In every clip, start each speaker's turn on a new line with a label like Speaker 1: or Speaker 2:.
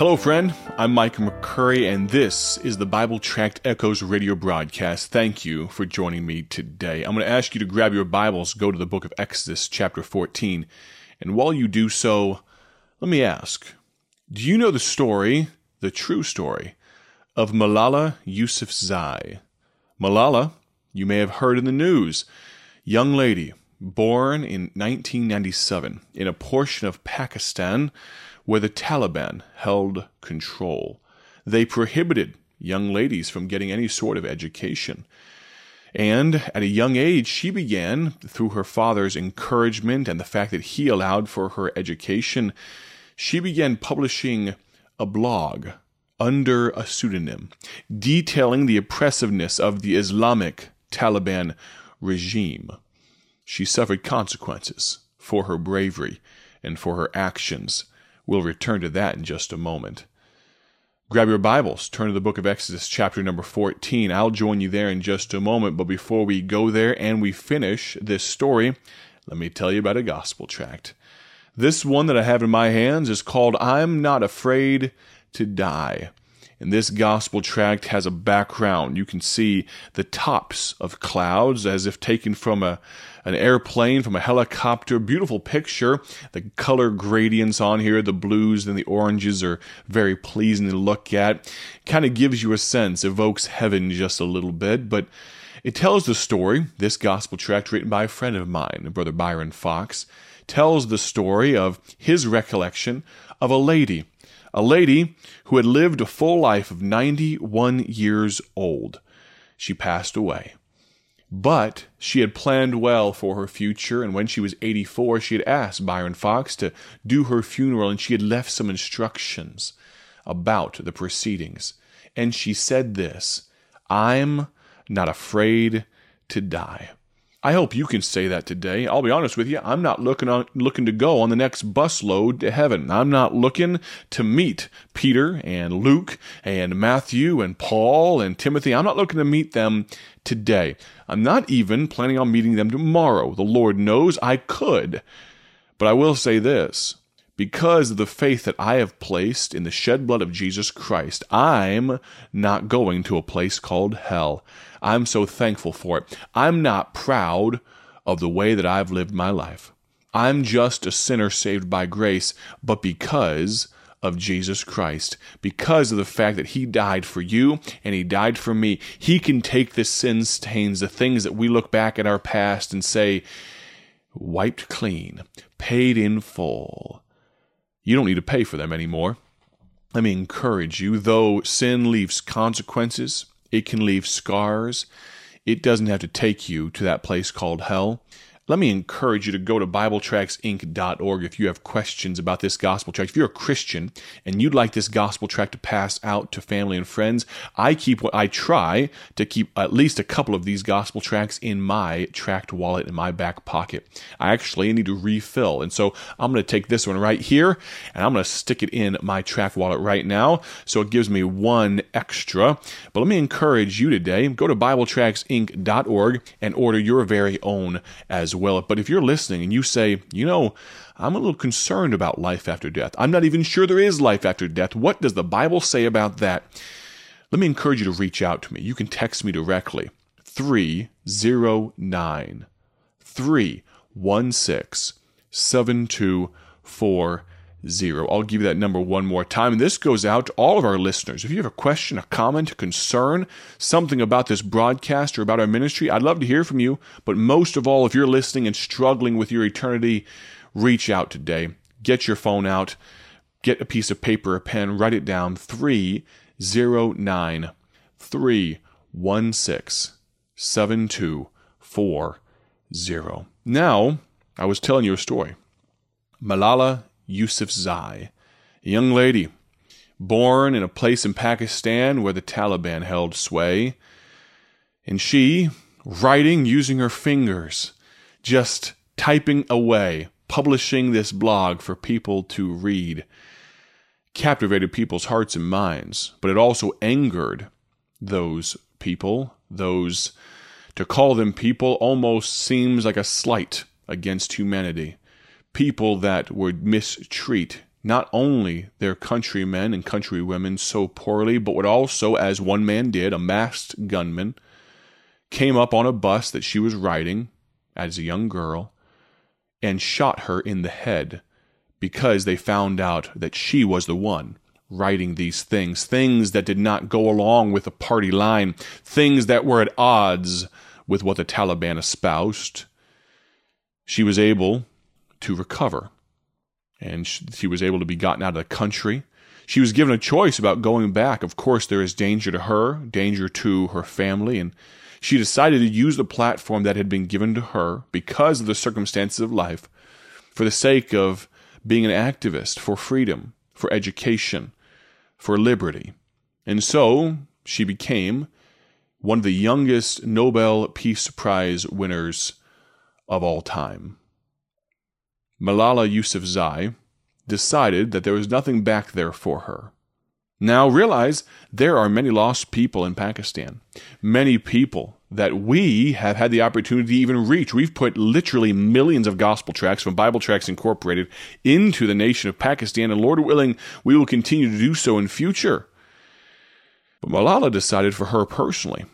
Speaker 1: Hello, friend. I'm Micah McCurry, and this is the Bible Tract Echoes radio broadcast. Thank you for joining me today. I'm going to ask you to grab your Bibles, go to the book of Exodus, chapter 14, and while you do so, let me ask Do you know the story, the true story, of Malala Yousafzai? Malala, you may have heard in the news, young lady born in 1997 in a portion of Pakistan where the Taliban held control. They prohibited young ladies from getting any sort of education. And at a young age, she began, through her father's encouragement and the fact that he allowed for her education, she began publishing a blog under a pseudonym, detailing the oppressiveness of the Islamic Taliban regime. She suffered consequences for her bravery and for her actions. We'll return to that in just a moment. Grab your Bibles, turn to the book of Exodus, chapter number 14. I'll join you there in just a moment, but before we go there and we finish this story, let me tell you about a gospel tract. This one that I have in my hands is called I'm Not Afraid to Die. And this gospel tract has a background. You can see the tops of clouds as if taken from a, an airplane, from a helicopter. Beautiful picture. The color gradients on here, the blues and the oranges are very pleasing to look at. Kind of gives you a sense, evokes heaven just a little bit, but it tells the story. This gospel tract, written by a friend of mine, Brother Byron Fox, tells the story of his recollection of a lady a lady who had lived a full life of 91 years old. She passed away. But she had planned well for her future, and when she was 84, she had asked Byron Fox to do her funeral, and she had left some instructions about the proceedings. And she said this I'm not afraid to die. I hope you can say that today. I'll be honest with you, I'm not looking on, looking to go on the next busload to heaven. I'm not looking to meet Peter and Luke and Matthew and Paul and Timothy. I'm not looking to meet them today. I'm not even planning on meeting them tomorrow. The Lord knows I could. But I will say this because of the faith that I have placed in the shed blood of Jesus Christ, I'm not going to a place called hell. I'm so thankful for it. I'm not proud of the way that I've lived my life. I'm just a sinner saved by grace, but because of Jesus Christ, because of the fact that He died for you and He died for me, He can take the sin stains, the things that we look back at our past and say, wiped clean, paid in full. You don't need to pay for them anymore. Let me encourage you, though sin leaves consequences, it can leave scars, it doesn't have to take you to that place called hell let me encourage you to go to BibleTractsInc.org if you have questions about this gospel tract. If you're a Christian and you'd like this gospel tract to pass out to family and friends, I keep what I try to keep at least a couple of these gospel tracts in my tract wallet in my back pocket. I actually need to refill, and so I'm going to take this one right here and I'm going to stick it in my tract wallet right now, so it gives me one extra. But let me encourage you today: go to BibleTractsInc.org and order your very own as well. But if you're listening and you say, you know, I'm a little concerned about life after death, I'm not even sure there is life after death. What does the Bible say about that? Let me encourage you to reach out to me. You can text me directly 309 316 7240 zero. I'll give you that number one more time. And this goes out to all of our listeners. If you have a question, a comment, a concern, something about this broadcast or about our ministry, I'd love to hear from you. But most of all, if you're listening and struggling with your eternity, reach out today. Get your phone out, get a piece of paper, a pen, write it down 309 316 7240. Now, I was telling you a story. Malala Yousafzai, a young lady born in a place in Pakistan where the Taliban held sway. And she, writing using her fingers, just typing away, publishing this blog for people to read, captivated people's hearts and minds, but it also angered those people, those to call them people almost seems like a slight against humanity people that would mistreat not only their countrymen and countrywomen so poorly, but would also, as one man did, a masked gunman, came up on a bus that she was riding as a young girl and shot her in the head because they found out that she was the one writing these things, things that did not go along with the party line, things that were at odds with what the Taliban espoused. She was able to recover and she was able to be gotten out of the country. She was given a choice about going back. Of course, there is danger to her, danger to her family, and she decided to use the platform that had been given to her because of the circumstances of life for the sake of being an activist for freedom, for education, for liberty. And so she became one of the youngest Nobel Peace Prize winners of all time. Malala Yousafzai decided that there was nothing back there for her. Now realize there are many lost people in Pakistan, many people that we have had the opportunity to even reach. We've put literally millions of gospel tracts from Bible Tracts Incorporated into the nation of Pakistan, and Lord willing, we will continue to do so in future. But Malala decided for her personally,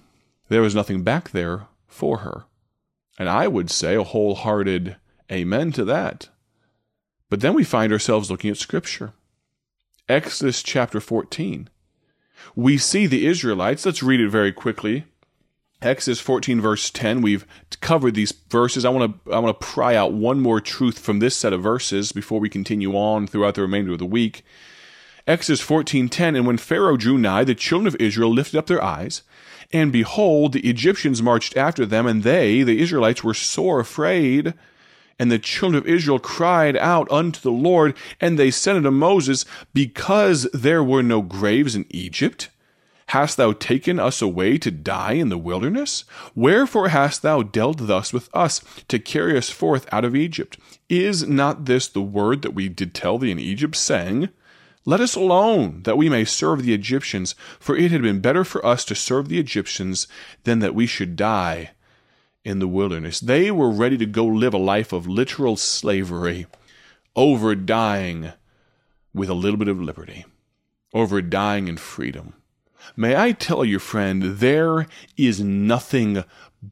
Speaker 1: there was nothing back there for her. And I would say a wholehearted amen to that. But then we find ourselves looking at Scripture. Exodus chapter 14. We see the Israelites. Let's read it very quickly. Exodus 14 verse 10. We've covered these verses. I want to I want to pry out one more truth from this set of verses before we continue on throughout the remainder of the week. Exodus 14:10 And when Pharaoh drew nigh, the children of Israel lifted up their eyes, and behold, the Egyptians marched after them, and they, the Israelites, were sore afraid. And the children of Israel cried out unto the Lord, and they said unto Moses, Because there were no graves in Egypt, hast thou taken us away to die in the wilderness? Wherefore hast thou dealt thus with us, to carry us forth out of Egypt? Is not this the word that we did tell thee in Egypt, saying, let us alone, that we may serve the Egyptians, for it had been better for us to serve the Egyptians than that we should die in the wilderness. They were ready to go live a life of literal slavery over dying with a little bit of liberty, over dying in freedom. May I tell you, friend, there is nothing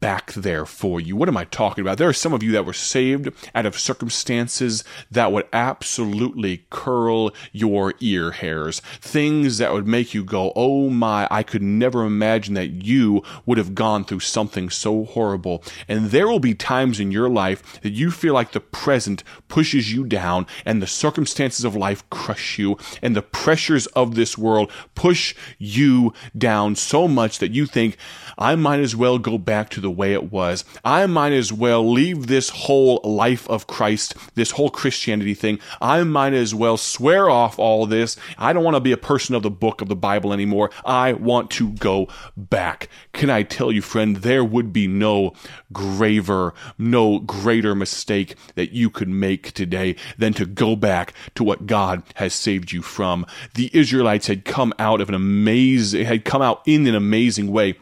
Speaker 1: back there for you. What am I talking about? There are some of you that were saved out of circumstances that would absolutely curl your ear hairs. Things that would make you go, oh my, I could never imagine that you would have gone through something so horrible. And there will be times in your life that you feel like the present pushes you down and the circumstances of life crush you and the pressures of this world push you down so much that you think, I might as well go back to the way it was. I might as well leave this whole life of Christ, this whole Christianity thing. I might as well swear off all this. I don't want to be a person of the book of the Bible anymore. I want to go back. Can I tell you, friend, there would be no graver, no greater mistake that you could make today than to go back to what God has saved you from. The Israelites had come out of an amazing, had come out in an amazing way.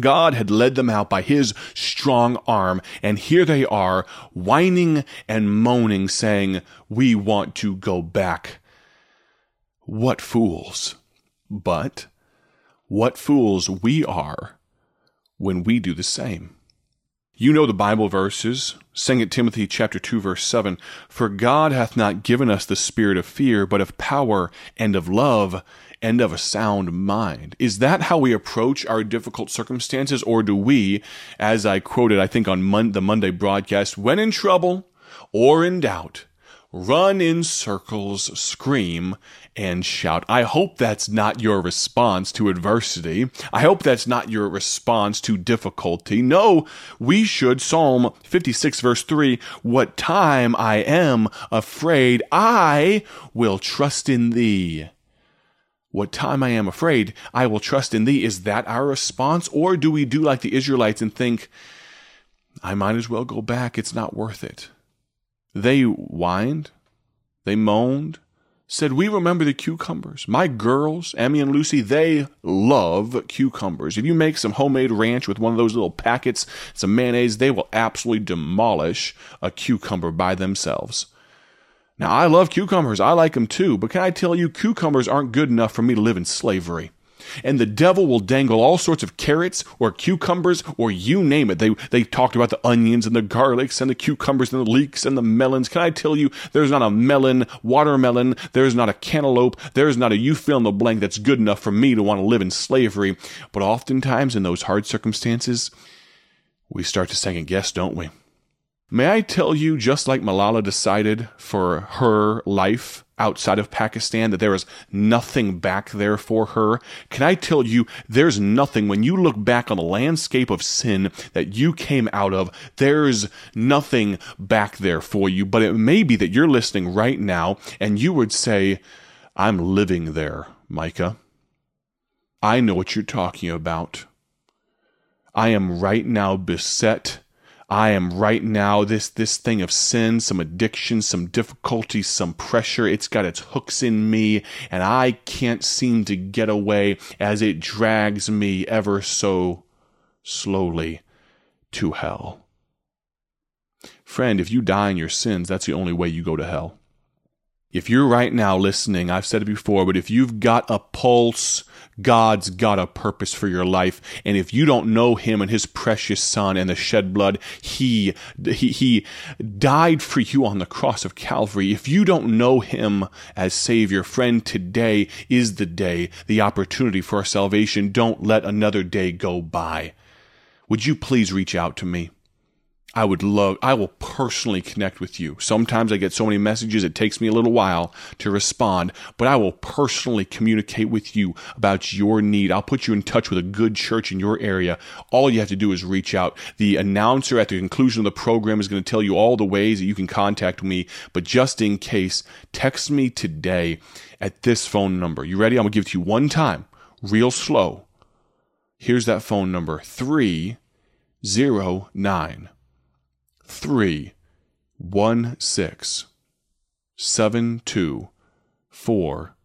Speaker 1: God had led them out by his strong arm, and here they are, whining and moaning, saying, We want to go back. What fools! But what fools we are when we do the same. You know the Bible verses. 2 Timothy chapter 2 verse 7, For God hath not given us the spirit of fear, but of power and of love and of a sound mind. Is that how we approach our difficult circumstances? Or do we, as I quoted, I think on Mon- the Monday broadcast, when in trouble or in doubt, run in circles, scream, and shout. I hope that's not your response to adversity. I hope that's not your response to difficulty. No, we should, Psalm 56 verse 3, what time I am afraid, I will trust in thee. What time I am afraid, I will trust in thee. Is that our response? Or do we do like the Israelites and think, I might as well go back, it's not worth it? They whined, they moaned, said, We remember the cucumbers. My girls, Emmy and Lucy, they love cucumbers. If you make some homemade ranch with one of those little packets, some mayonnaise, they will absolutely demolish a cucumber by themselves. Now, I love cucumbers. I like them too. But can I tell you, cucumbers aren't good enough for me to live in slavery. And the devil will dangle all sorts of carrots or cucumbers or you name it. They, they talked about the onions and the garlics and the cucumbers and the leeks and the melons. Can I tell you, there's not a melon, watermelon, there's not a cantaloupe, there's not a you fill in the blank that's good enough for me to want to live in slavery. But oftentimes in those hard circumstances, we start to second guess, don't we? May I tell you, just like Malala decided for her life outside of Pakistan, that there is nothing back there for her? Can I tell you, there's nothing when you look back on the landscape of sin that you came out of, there's nothing back there for you. But it may be that you're listening right now and you would say, I'm living there, Micah. I know what you're talking about. I am right now beset I am right now this this thing of sin, some addiction, some difficulty, some pressure. It's got its hooks in me and I can't seem to get away as it drags me ever so slowly to hell. Friend, if you die in your sins, that's the only way you go to hell. If you're right now listening, I've said it before, but if you've got a pulse, God's got a purpose for your life. And if you don't know him and his precious son and the shed blood, he, he, he died for you on the cross of Calvary. If you don't know him as savior, friend, today is the day, the opportunity for salvation. Don't let another day go by. Would you please reach out to me? I would love, I will personally connect with you. Sometimes I get so many messages, it takes me a little while to respond, but I will personally communicate with you about your need. I'll put you in touch with a good church in your area. All you have to do is reach out. The announcer at the conclusion of the program is going to tell you all the ways that you can contact me, but just in case, text me today at this phone number. You ready? I'm going to give it to you one time, real slow. Here's that phone number 309 three one six seven two four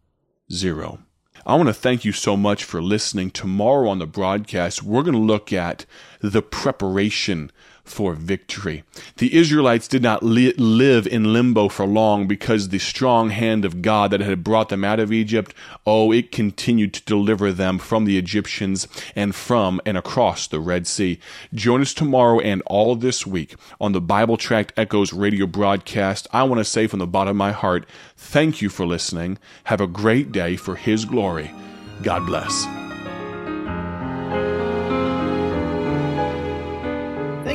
Speaker 1: zero. I want to thank you so much for listening. Tomorrow on the broadcast, we're going to look at the preparation for victory. The Israelites did not li- live in limbo for long because the strong hand of God that had brought them out of Egypt, oh, it continued to deliver them from the Egyptians and from and across the Red Sea. Join us tomorrow and all this week on the Bible Tract Echoes radio broadcast. I want to say from the bottom of my heart, thank you for listening. Have a great day for His glory. God bless.